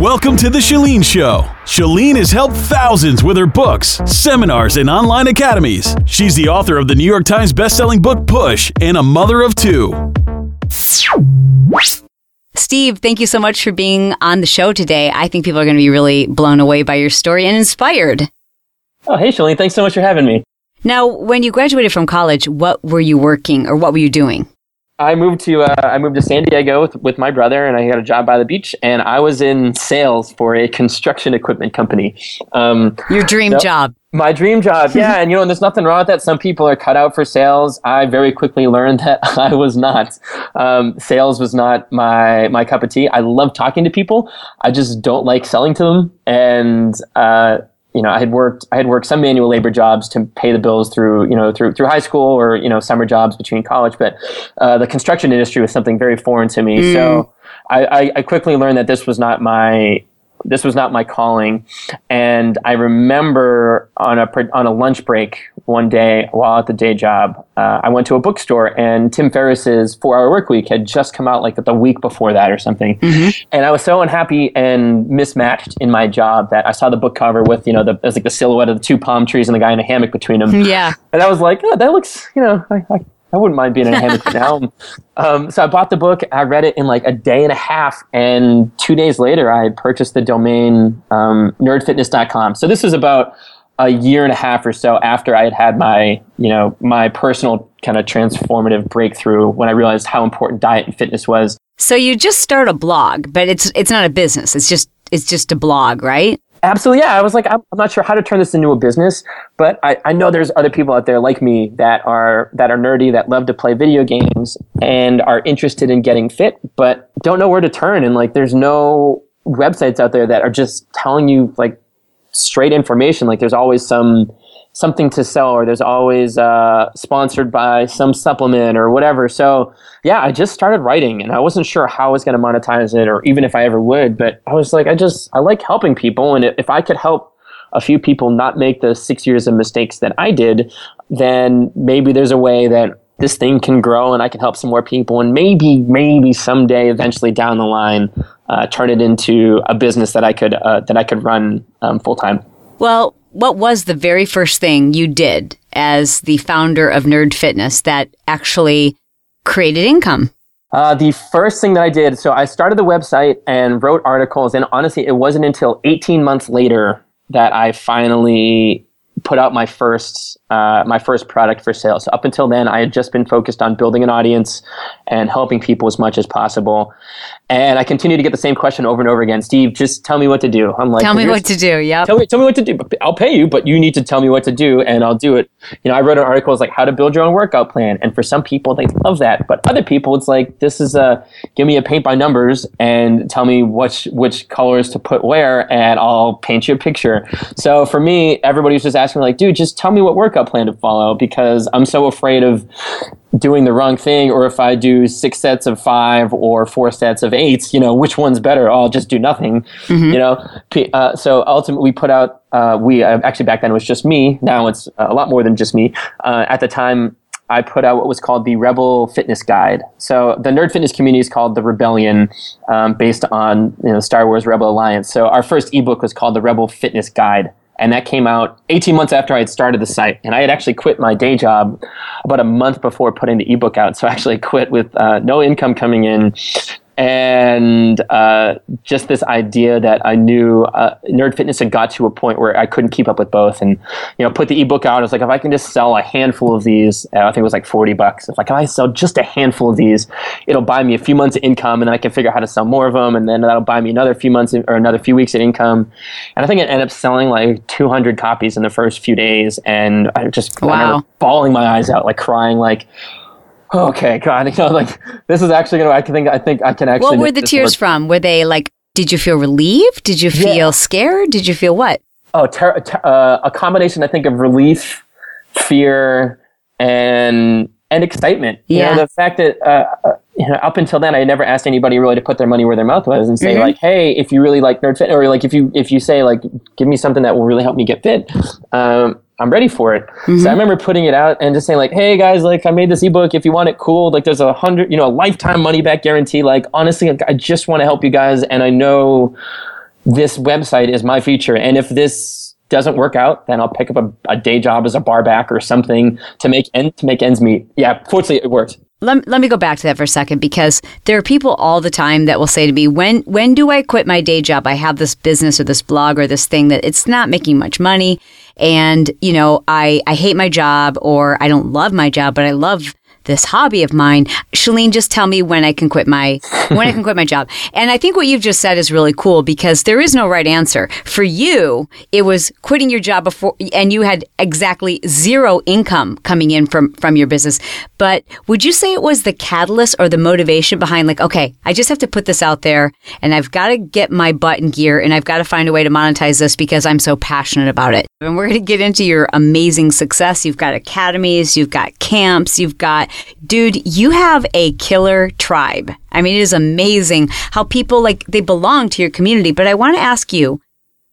Welcome to The Chalene Show. Chalene has helped thousands with her books, seminars, and online academies. She's the author of the New York Times bestselling book Push and a mother of two. Steve, thank you so much for being on the show today. I think people are going to be really blown away by your story and inspired. Oh, hey, Chalene. Thanks so much for having me. Now, when you graduated from college, what were you working or what were you doing? I moved to uh, I moved to San Diego with, with my brother, and I got a job by the beach, and I was in sales for a construction equipment company. Um, Your dream job. My dream job, yeah, and you know, and there's nothing wrong with that. Some people are cut out for sales. I very quickly learned that I was not. Um, sales was not my my cup of tea. I love talking to people. I just don't like selling to them, and uh, you know, I had worked I had worked some manual labor jobs to pay the bills through you know through through high school or you know summer jobs between college, but uh, the construction industry was something very foreign to me. Mm. So I, I, quickly learned that this was not my this was not my calling. And I remember on a on a lunch break one day while at the day job, uh, I went to a bookstore and Tim Ferriss's Four Hour Work Week had just come out like the week before that or something. Mm-hmm. And I was so unhappy and mismatched in my job that I saw the book cover with you know the was like the silhouette of the two palm trees and the guy in a hammock between them. Yeah. And I was like, oh, that looks you know I, I I wouldn't mind being in a hammock now. Um, so I bought the book. I read it in like a day and a half, and two days later, I had purchased the domain um, nerdfitness.com. So this is about a year and a half or so after I had had my, you know, my personal kind of transformative breakthrough when I realized how important diet and fitness was. So you just start a blog, but it's it's not a business. It's just it's just a blog, right? Absolutely, yeah. I was like, I'm, I'm, not sure how to turn this into a business, but I, I know there's other people out there like me that are that are nerdy, that love to play video games, and are interested in getting fit, but don't know where to turn. And like, there's no websites out there that are just telling you like straight information. Like, there's always some something to sell or there's always uh, sponsored by some supplement or whatever. So yeah i just started writing and i wasn't sure how i was going to monetize it or even if i ever would but i was like i just i like helping people and if i could help a few people not make the six years of mistakes that i did then maybe there's a way that this thing can grow and i can help some more people and maybe maybe someday eventually down the line uh, turn it into a business that i could uh, that i could run um, full time well what was the very first thing you did as the founder of Nerd Fitness that actually created income? Uh, the first thing that I did, so I started the website and wrote articles, and honestly, it wasn't until 18 months later that I finally put out my first uh, my first product for sale. So up until then, I had just been focused on building an audience and helping people as much as possible. And I continue to get the same question over and over again. Steve, just tell me what to do. I'm like, tell me what to do. Yeah. Tell me, tell me what to do. I'll pay you, but you need to tell me what to do, and I'll do it. You know, I wrote an article it's like how to build your own workout plan, and for some people they love that, but other people it's like this is a give me a paint by numbers and tell me which which colors to put where, and I'll paint you a picture. So for me, everybody was just asking me like, dude, just tell me what workout plan to follow because I'm so afraid of doing the wrong thing or if I do six sets of five or four sets of eights, you know, which one's better? I'll just do nothing, mm-hmm. you know? Uh, so ultimately we put out, uh, we uh, actually back then it was just me. Now it's a lot more than just me. Uh, at the time, I put out what was called the Rebel Fitness Guide. So the nerd fitness community is called the Rebellion, um, based on you know Star Wars Rebel Alliance. So our first ebook was called the Rebel Fitness Guide and that came out 18 months after I had started the site. And I had actually quit my day job about a month before putting the ebook out. So I actually quit with uh, no income coming in and uh, just this idea that I knew uh, Nerd Fitness had got to a point where I couldn't keep up with both, and you know, put the ebook out. I was like, if I can just sell a handful of these, uh, I think it was like forty bucks. If like if I sell just a handful of these, it'll buy me a few months of income, and then I can figure out how to sell more of them, and then that'll buy me another few months or another few weeks of income. And I think it ended up selling like two hundred copies in the first few days, and I just wow. I my eyes out, like crying, like okay, God, you know, like this is actually gonna. I can think. I think I can actually. What were the tears work. from? Were they like, did you feel relieved? Did you feel Yeah. scared? Did you feel what? Oh, ter- ter- uh, a combination, I think, of relief, fear, and and excitement. You Yeah. know, the fact that uh, uh, you know, up until then, I never asked anybody really to put their money where their mouth was and say Mm-hmm. like, "Hey, if you really like nerd fit, or like if you if you say like, give me something that will really help me get fit." Um, I'm ready for it. Mm-hmm. So I remember putting it out and just saying like, "Hey guys, like I made this ebook. If you want it, cool. Like there's a hundred, you know, a lifetime money back guarantee. Like honestly, I just want to help you guys, and I know this website is my feature. And if this doesn't work out, then I'll pick up a, a day job as a bar back or something to make end, to make ends meet. Yeah, fortunately it worked. Let, let me go back to that for a second because there are people all the time that will say to me, when when do I quit my day job? I have this business or this blog or this thing that it's not making much money and you know, I I hate my job or I don't love my job, but I love this hobby of mine. Chalene, just tell me when I can quit my when I can quit my job. And I think what you've just said is really cool because there is no right answer. For you, it was quitting your job before and you had exactly zero income coming in from from your business. But would you say it was the catalyst or the motivation behind like, okay, I just have to put this out there and I've got to get my butt in gear and I've got to find a way to monetize this because I'm so passionate about it. And we're going to get into your amazing success. You've got academies, you've got camps, you've got dude, you have a killer tribe. I mean, it is amazing how people like they belong to your community. But I want to ask you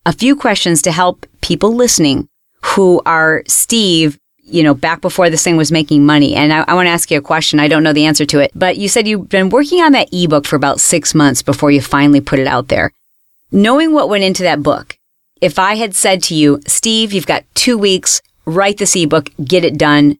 a few questions to help people listening who are Steve, you know, back before this thing was making money. And I, I want to ask you a question. I don't know the answer to it, but you said you've been working on that ebook for about six months before you finally put it out there. Knowing what went into that book, if I had said to you, Steve, you've got two weeks, write this ebook, get it done,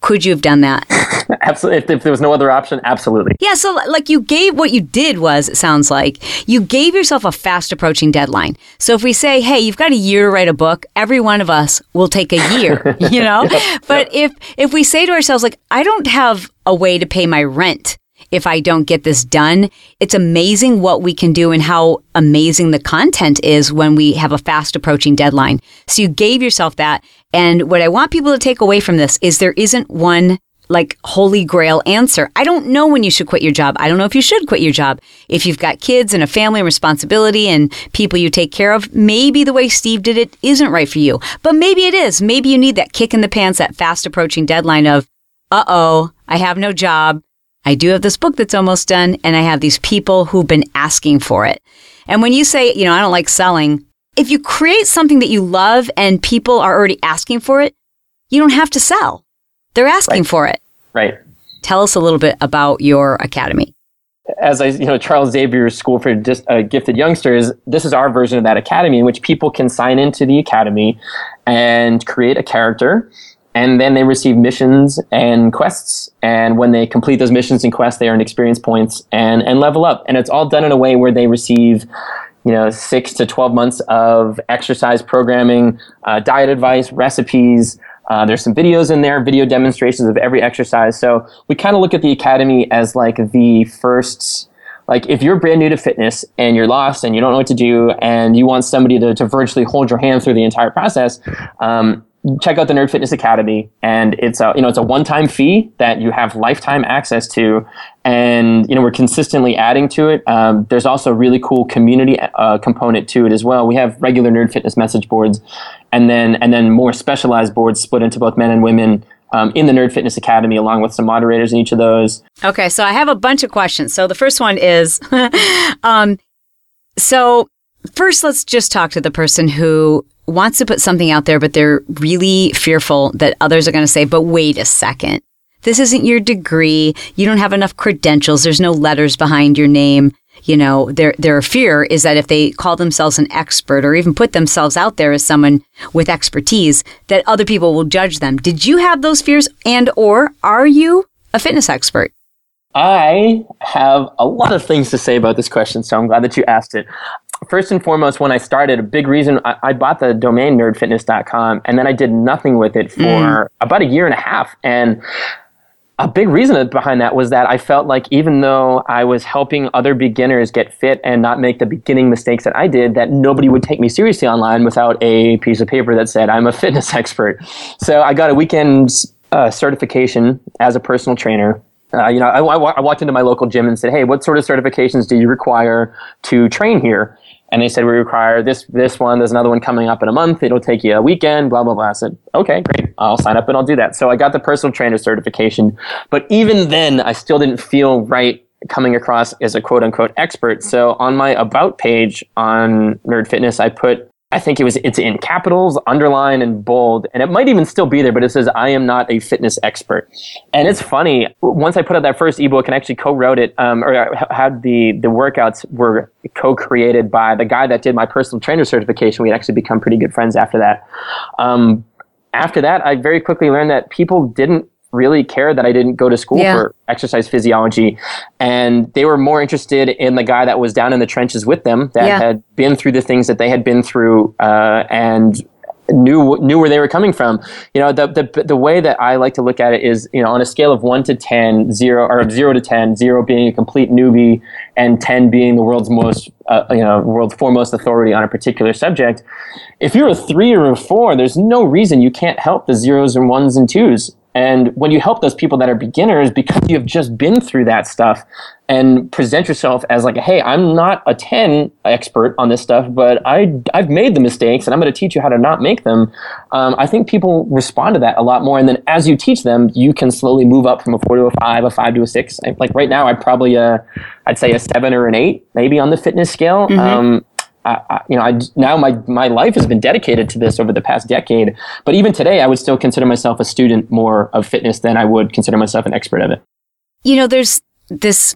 could you have done that? Absolutely. If, if there was no other option, absolutely. Yeah, so like you gave what you did was it sounds like you gave yourself a fast approaching deadline. So if we say, "Hey, you've got a year to write a book," every one of us will take a year, you know? But if if we say to ourselves like, "I don't have a way to pay my rent if I don't get this done," it's amazing what we can do and how amazing the content is when we have a fast approaching deadline. So you gave yourself that, and what I want people to take away from this is there isn't one like holy grail answer. I don't know when you should quit your job. I don't know if you should quit your job. If you've got kids and a family and responsibility and people you take care of, maybe the way Steve did it isn't right for you. But maybe it is. Maybe you need that kick in the pants, that fast approaching deadline of, uh oh, I have no job. I do have this book that's almost done and I have these people who've been asking for it. And when you say, you know, I don't like selling, if you create something that you love and people are already asking for it, you don't have to sell. They're asking for it. Right. Tell us a little bit about your academy. As I, you know, Charles Xavier's School for Dis, uh, Gifted Youngsters, this is our version of that academy in which people can sign into the academy and create a character. And then they receive missions and quests. And when they complete those missions and quests, they earn experience points and, and level up. And it's all done in a way where they receive you know, six to 12 months of exercise programming, uh, diet advice, recipes. Uh, there's some videos in there, video demonstrations of every exercise. So we kind of look at the academy as like the first, like if you're brand new to fitness and you're lost and you don't know what to do and you want somebody to, to virtually hold your hand through the entire process, um, check out the Nerd Fitness Academy, and it's a you know it's a one time fee that you have lifetime access to, and you know we're consistently adding to it. Um, there's also a really cool community uh, component to it as well. We have regular Nerd Fitness message boards, and then and then more specialized boards split into both men and women. Um, in the Nerd Fitness Academy, along with some moderators in each of those. Okay, so I have a bunch of questions. So the first one is, um, so first let's just talk to the person who wants to put something out there, but they're really fearful that others are going to say, but wait a second. This isn't your degree. You don't have enough credentials. There's no letters behind your name. You know, their, their fear is that if they call themselves an expert or even put themselves out there as someone with expertise, that other people will judge them. Did you have those fears and or are you a fitness expert? I have a lot of things to say about this question, so I'm glad that you asked it. First and foremost, when I started, a big reason I, I bought the domain nerdfitness.com and then I did nothing with it for Mm. about a year and a half. And a big reason behind that was that I felt like even though I was helping other beginners get fit and not make the beginning mistakes that I did, that nobody would take me seriously online without a piece of paper that said I'm a fitness expert. So I got a weekend uh, certification as a personal trainer uh, you know, I, I, I walked into my local gym and said, "Hey, what sort of certifications do you require to train here?" And they said, we require this, this one. There's another one coming up in a month. It'll take you a weekend, blah, blah, blah. I said, okay, great. I'll sign up and I'll do that. So I got the personal trainer certification. But even then, I still didn't feel right coming across as a quote unquote expert. So on my about page on Nerd Fitness, I put I think it was it's in capitals, underline, and bold, and it might even still be there, but it says I am not a fitness expert. And it's funny. Once I put out that first ebook and actually co-wrote it, um, or had the the workouts were co-created by the guy that did my personal trainer certification. We had actually become pretty good friends after that. Um, after that, I very quickly learned that people didn't really care that I didn't go to school yeah. for exercise physiology. And they were more interested in the guy that was down in the trenches with them that yeah. had been through the things that they had been through uh, and knew knew where they were coming from. You know, the, the the way that I like to look at it is, you know, on a scale of one to 10, zero or zero to 10, zero being a complete newbie and 10 being the world's most, uh, you know, world's foremost authority on a particular subject. If you're a three or a four, there's no reason you can't help the zeros and ones and twos. And when you help those people that are beginners, because you have just been through that stuff and present yourself as like, hey, I'm not a 10 expert on this stuff, but I, I've made the mistakes and I'm going to teach you how to not make them. Um, I think people respond to that a lot more. And then as you teach them, you can slowly move up from a four to a five, a five to a six. Like right now, I probably, uh, I'd say a seven or an eight, maybe on the fitness scale. Mm-hmm. Um, I, I, you know, I, now my, my life has been dedicated to this over the past decade. But even today, I would still consider myself a student more of fitness than I would consider myself an expert of it. You know, there's this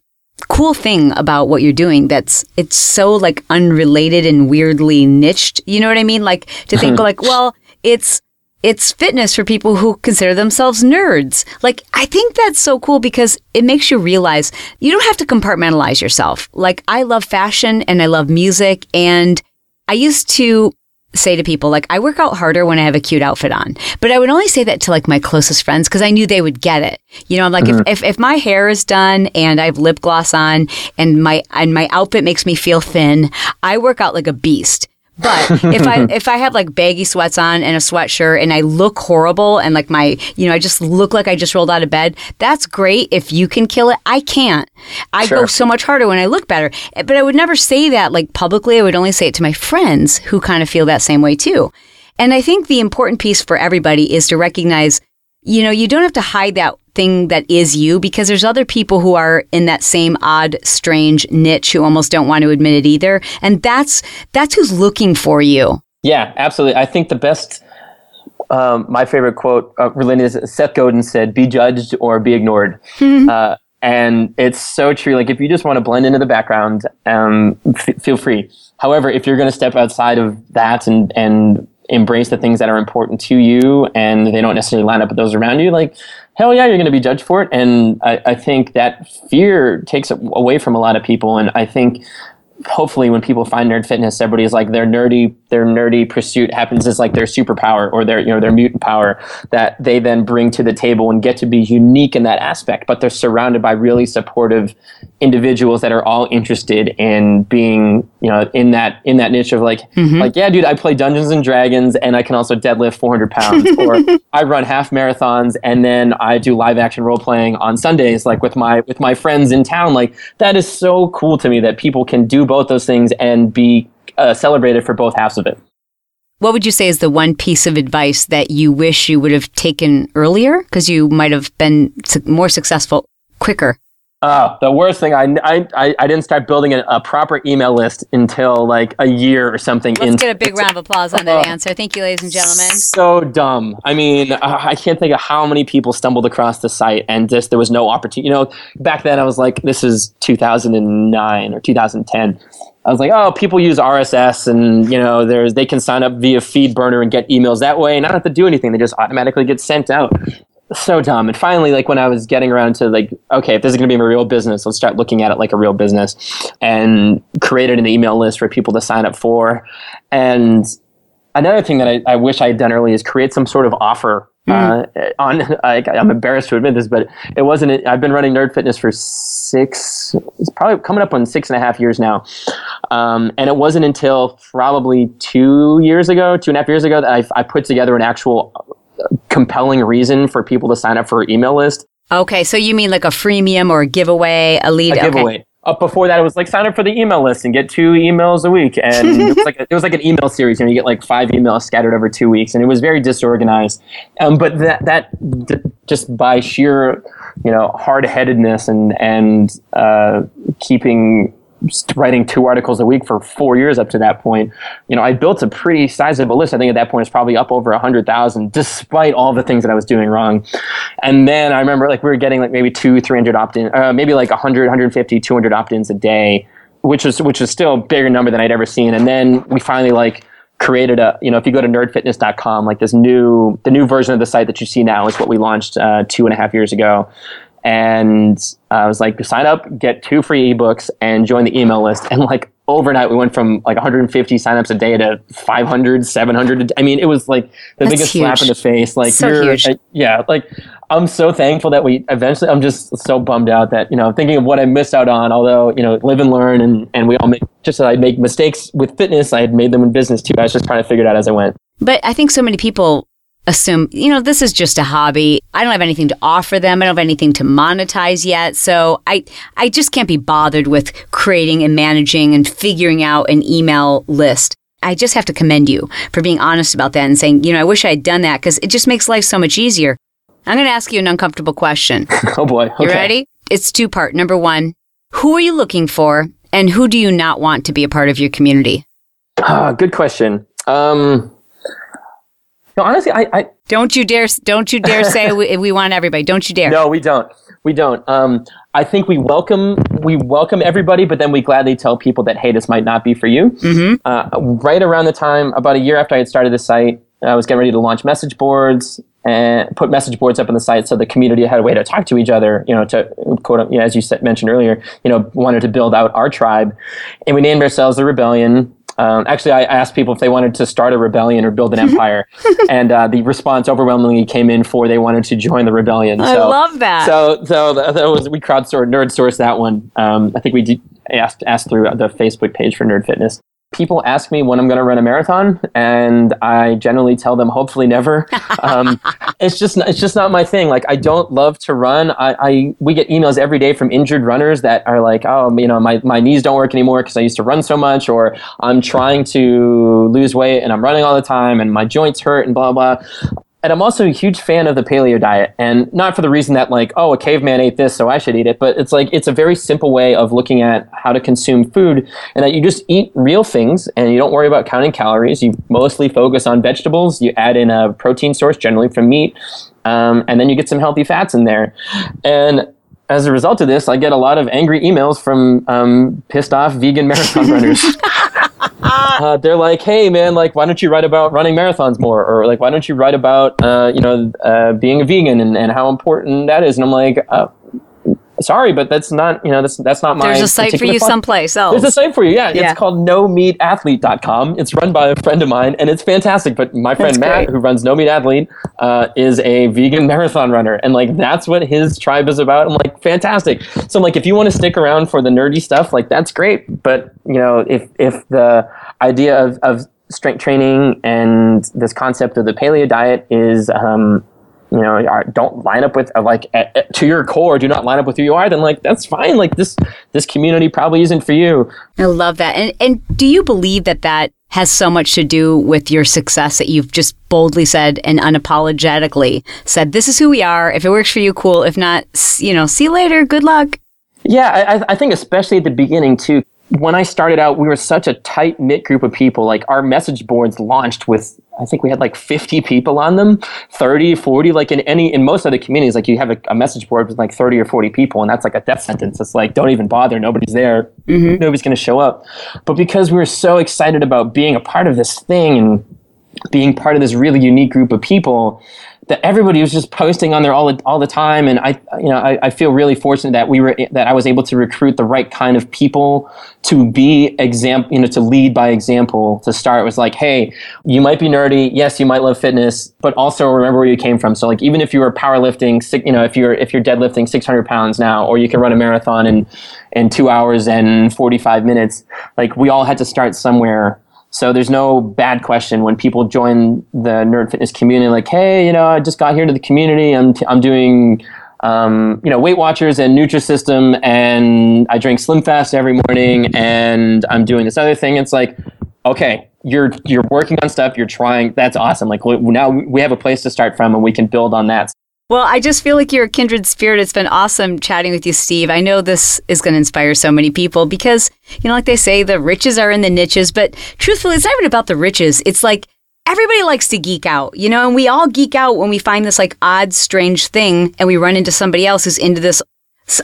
cool thing about what you're doing that's it's so like unrelated and weirdly niched. You know what I mean? Like to think like, well, it's it's fitness for people who consider themselves nerds. Like, I think that's so cool because it makes you realize you don't have to compartmentalize yourself. Like, I love fashion and I love music. And I used to say to people, like, I work out harder when I have a cute outfit on. But I would only say that to like my closest friends because I knew they would get it. You know, I'm like, mm-hmm. if, if, if my hair is done and I have lip gloss on and my, and my outfit makes me feel thin, I work out like a beast. But if I if I have like baggy sweats on and a sweatshirt and I look horrible and like my you know I just look like I just rolled out of bed, that's great if you can kill it. I can't. I sure. go so much harder when I look better. But I would never say that like publicly. I would only say it to my friends who kind of feel that same way too. And I think the important piece for everybody is to recognize, you know, you don't have to hide that thing that is you because there's other people who are in that same odd strange niche who almost don't want to admit it either. And that's that's who's looking for you. Yeah absolutely. I think the best um, my favorite quote uh, related is seth godin said be judged or be ignored. Mm-hmm. uh, and it's so true. Like if you just want to blend into the background um, f- feel free. However if you're going to step outside of that and and embrace the things that are important to you and they don't necessarily line up with those around you like hell yeah, you're going to be judged for it. And I, I think that fear takes away from a lot of people. And I think hopefully when people find nerd fitness, everybody's like their nerdy their nerdy pursuit happens as like their superpower or their you know their mutant power that they then bring to the table and get to be unique in that aspect. But they're surrounded by really supportive individuals that are all interested in being you know in that in that niche of like mm-hmm. like yeah dude I play Dungeons and Dragons and I can also deadlift 400 pounds or I run half marathons and then I do live action role playing on Sundays like with my with my friends in town like that is so cool to me that people can do both those things and be uh, celebrated for both halves of it. What would you say is the one piece of advice that you wish you would have taken earlier because you might have been more successful quicker? Uh, the worst thing, I, I, I didn't start building a, a, proper email list until like a year or something. Let's get a big round of applause on that answer. Thank you, ladies and gentlemen. So dumb. I mean, I can't think of how many people stumbled across the site and just there was no opportunity. You know, back then I was like, this is 2009 or 2010. I was like, oh, people use RSS and you know, there's they can sign up via FeedBurner and get emails that way, and not have to do anything. They just automatically get sent out so dumb. And finally, like when I was getting around to like, okay, if this is going to be a real business, let's start looking at it like a real business, and created an email list for people to sign up for. And another thing that I, I wish I had done early is create some sort of offer. Mm. Uh, on, I, I'm embarrassed to admit this, but it wasn't. I've been running Nerd Fitness for six. It's probably coming up on six and a half years now, um, and it wasn't until probably two years ago, two and a half years ago, that I, I put together an actual compelling reason for people to sign up for email list. Okay, so you mean like a freemium or a giveaway, a lead? A okay. giveaway. Up before that, it was like sign up for the email list and get two emails a week, and it was like a, it was like an email series. You know, you get like five emails scattered over two weeks, and it was very disorganized. Um, but that that d- just by sheer you know hard headedness and and uh, keeping writing two articles a week for four years up to that point, you know, I built a pretty sizable list. I think at that point it's probably up over a hundred thousand, despite all the things that I was doing wrong. And then I remember like we were getting like maybe two, 300 opt-in, uh, maybe like 100, 150, 200 opt-ins a day, which is which is still a bigger number than I'd ever seen. And then we finally like, created a you know if you go to nerdfitness.com like this new the new version of the site that you see now is what we launched uh, two and a half years ago and I was like, sign up, get two free ebooks, and join the email list. And like overnight, we went from like 150 signups a day to 500, 700. I mean, it was like the That's biggest huge. slap in the face. Like, So huge. uh, yeah, like I'm so thankful that we eventually. I'm just so bummed out that you know thinking of what I missed out on. Although you know, live and learn, and and we all make just I make mistakes with fitness, I had made them in business too. I was just trying to figure it out as I went. But I think so many people assume, you know, this is just a hobby. I don't have anything to offer them. I don't have anything to monetize yet. So I, I just can't be bothered with creating and managing and figuring out an email list. I just have to commend you for being honest about that and saying, you know, I wish I had done that because it just makes life so much easier. I'm going to ask you an uncomfortable question. Oh boy, You ready? It's two part. Number one, who are you looking for and who do you not want to be a part of your community? Ah, good question. Um, no, honestly, I, I Don't you dare, don't you dare say we, we want everybody. Don't you dare. no, we don't. We don't. Um, I think we welcome we welcome everybody, but then we gladly tell people that hey, this might not be for you. Mm-hmm. Uh, right around the time, about a year after I had started the site, I was getting ready to launch message boards and put message boards up on the site so the community had a way to talk to each other. You know, to quote, you know, as you said, mentioned earlier, you know, wanted to build out our tribe, and we named ourselves the Rebellion. Um, actually, I asked people if they wanted to start a rebellion or build an empire, and uh, the response overwhelmingly came in for they wanted to join the rebellion. So, I love that. So, so that, that was we crowdsourced, nerd sourced that one. Um, I think we did, asked asked through the Facebook page for Nerd Fitness. People ask me when I'm going to run a marathon, and I generally tell them hopefully never. Um, it's just it's just not my thing. Like I don't love to run. I, I we get emails every day from injured runners that are like, oh, you know, my, my knees don't work anymore because I used to run so much, or I'm trying to lose weight and I'm running all the time and my joints hurt and blah blah. And I'm also a huge fan of the paleo diet, and not for the reason that like, oh, a caveman ate this, so I should eat it. But it's like it's a very simple way of looking at how to consume food, and that you just eat real things, and you don't worry about counting calories. You mostly focus on vegetables. You add in a protein source, generally from meat, um, and then you get some healthy fats in there. And as a result of this, I get a lot of angry emails from um, pissed off vegan marathon runners. Uh, they're like, "Hey, man, like, why don't you write about running marathons more, or like, why don't you write about, uh, you know, uh, being a vegan and, and how important that is?" And I'm like, uh, "Sorry, but that's not, you know, that's that's not my." There's a site for you someplace else. There's a site for you, yeah. Yeah. It's called nomeatathlete.com. It's run by a friend of mine, and it's fantastic. But my friend That's Matt, great. who runs No Meat Athlete, uh, is a vegan marathon runner, and like that's what his tribe is about. I'm like, fantastic. So I'm like, if you want to stick around for the nerdy stuff, like that's great. But you know, if if the idea of, of strength training and this concept of the paleo diet is um, you know, don't line up with like at, at- to your core, do not line up with who you are, then like that's fine. Like this this community probably isn't for you. I love that. And and do you believe that that has so much to do with your success that you've just boldly said and unapologetically said, "This is who we are. If it works for you, cool. If not, you know, see you later. Good luck." Yeah, I- I think especially at the beginning too. When I started out, we were such a tight knit group of people. Like our message boards launched with, I think we had like 50 people on them, 30, 40. Like in any, in most other communities, like you have a, a message board with like 30 or 40 people, and that's like a death sentence. It's like, don't even bother. Nobody's there. Mm-hmm. Nobody's going to show up. But because we were so excited about being a part of this thing and being part of this really unique group of people that everybody was just posting on there all all the time. And I you know I, I feel really fortunate that we were that I was able to recruit the right kind of people to be example you know to lead by example. To start was like hey you might be nerdy. Yes you might love fitness but also remember where you came from. So like even if you were powerlifting you know if you're if you're deadlifting 600 pounds now or you can run a marathon in in two hours and 45 minutes like we all had to start somewhere so there's no bad question when people join the nerd fitness community, like, hey, you know, I just got here to the community. I'm, t- I'm doing um, you know, Weight Watchers and Nutrisystem, and I drink Slim Fast every morning, and I'm doing this other thing. It's like, okay, you're you're working on stuff, you're trying. That's awesome. Like now we have a place to start from, and we can build on that. Well, I just feel like you're a kindred spirit. It's been awesome chatting with you, Steve. I know this is going to inspire so many people because, you know, like they say, the riches are in the niches. But truthfully, it's not even about the riches. It's like everybody likes to geek out, you know, and we all geek out when we find this like odd, strange thing and we run into somebody else who's into this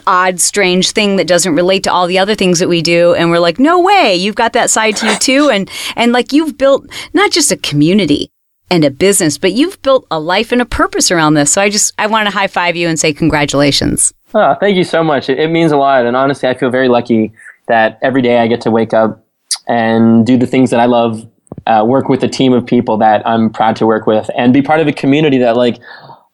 odd, strange thing that doesn't relate to all the other things that we do. And we're like, no way, you've got that side to you too. And, and like you've built not just a community and a business, but you've built a life and a purpose around this. So I just, I want to high five you and say congratulations. Oh, thank you so much. It, it means a lot. And honestly, I feel very lucky that every day I get to wake up and do the things that I love uh, work with a team of people that I'm proud to work with and be part of a community that like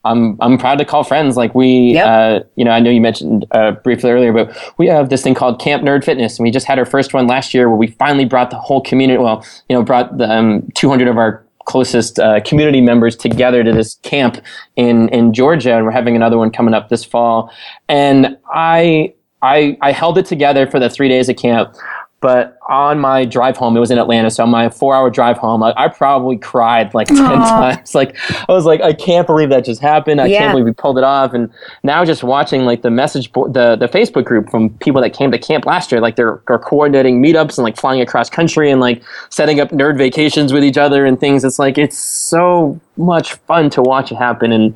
I'm I'm proud to call friends. Like we, yep. uh, you know, I know you mentioned uh, briefly earlier, but we have this thing called Camp Nerd Fitness, and we just had our first one last year where we finally brought the whole community. Well, you know, brought the um, 200 of our closest uh, community members together to this camp in in Georgia, and we're having another one coming up this fall. And I I I held it together for the three days of camp. But on my drive home, it was in Atlanta, so on my four-hour drive home, I, I probably cried like ten Aww. times. Like I was like, I can't believe that just happened. I yeah. can't believe we pulled it off. And now just watching like the message board, the the Facebook group from people that came to camp last year, like they're, they're coordinating meetups and like flying across country and like setting up nerd vacations with each other and things. It's like it's so much fun to watch it happen and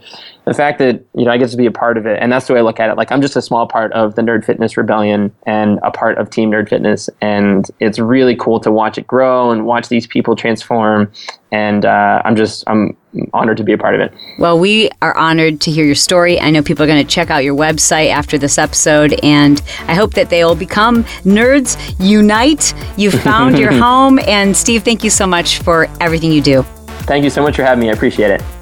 the fact that you know I get to be a part of it and that's the way I look at it like I'm just a small part of the Nerd Fitness Rebellion and a part of Team Nerd Fitness and it's really cool to watch it grow and watch these people transform and uh, I'm just I'm honored to be a part of it. Well, we are honored to hear your story. I know people are going to check out your website after this episode, and I hope that they will become nerds unite. You've found your home, and Steve, thank you so much for everything you do. Thank you so much for having me. I appreciate it.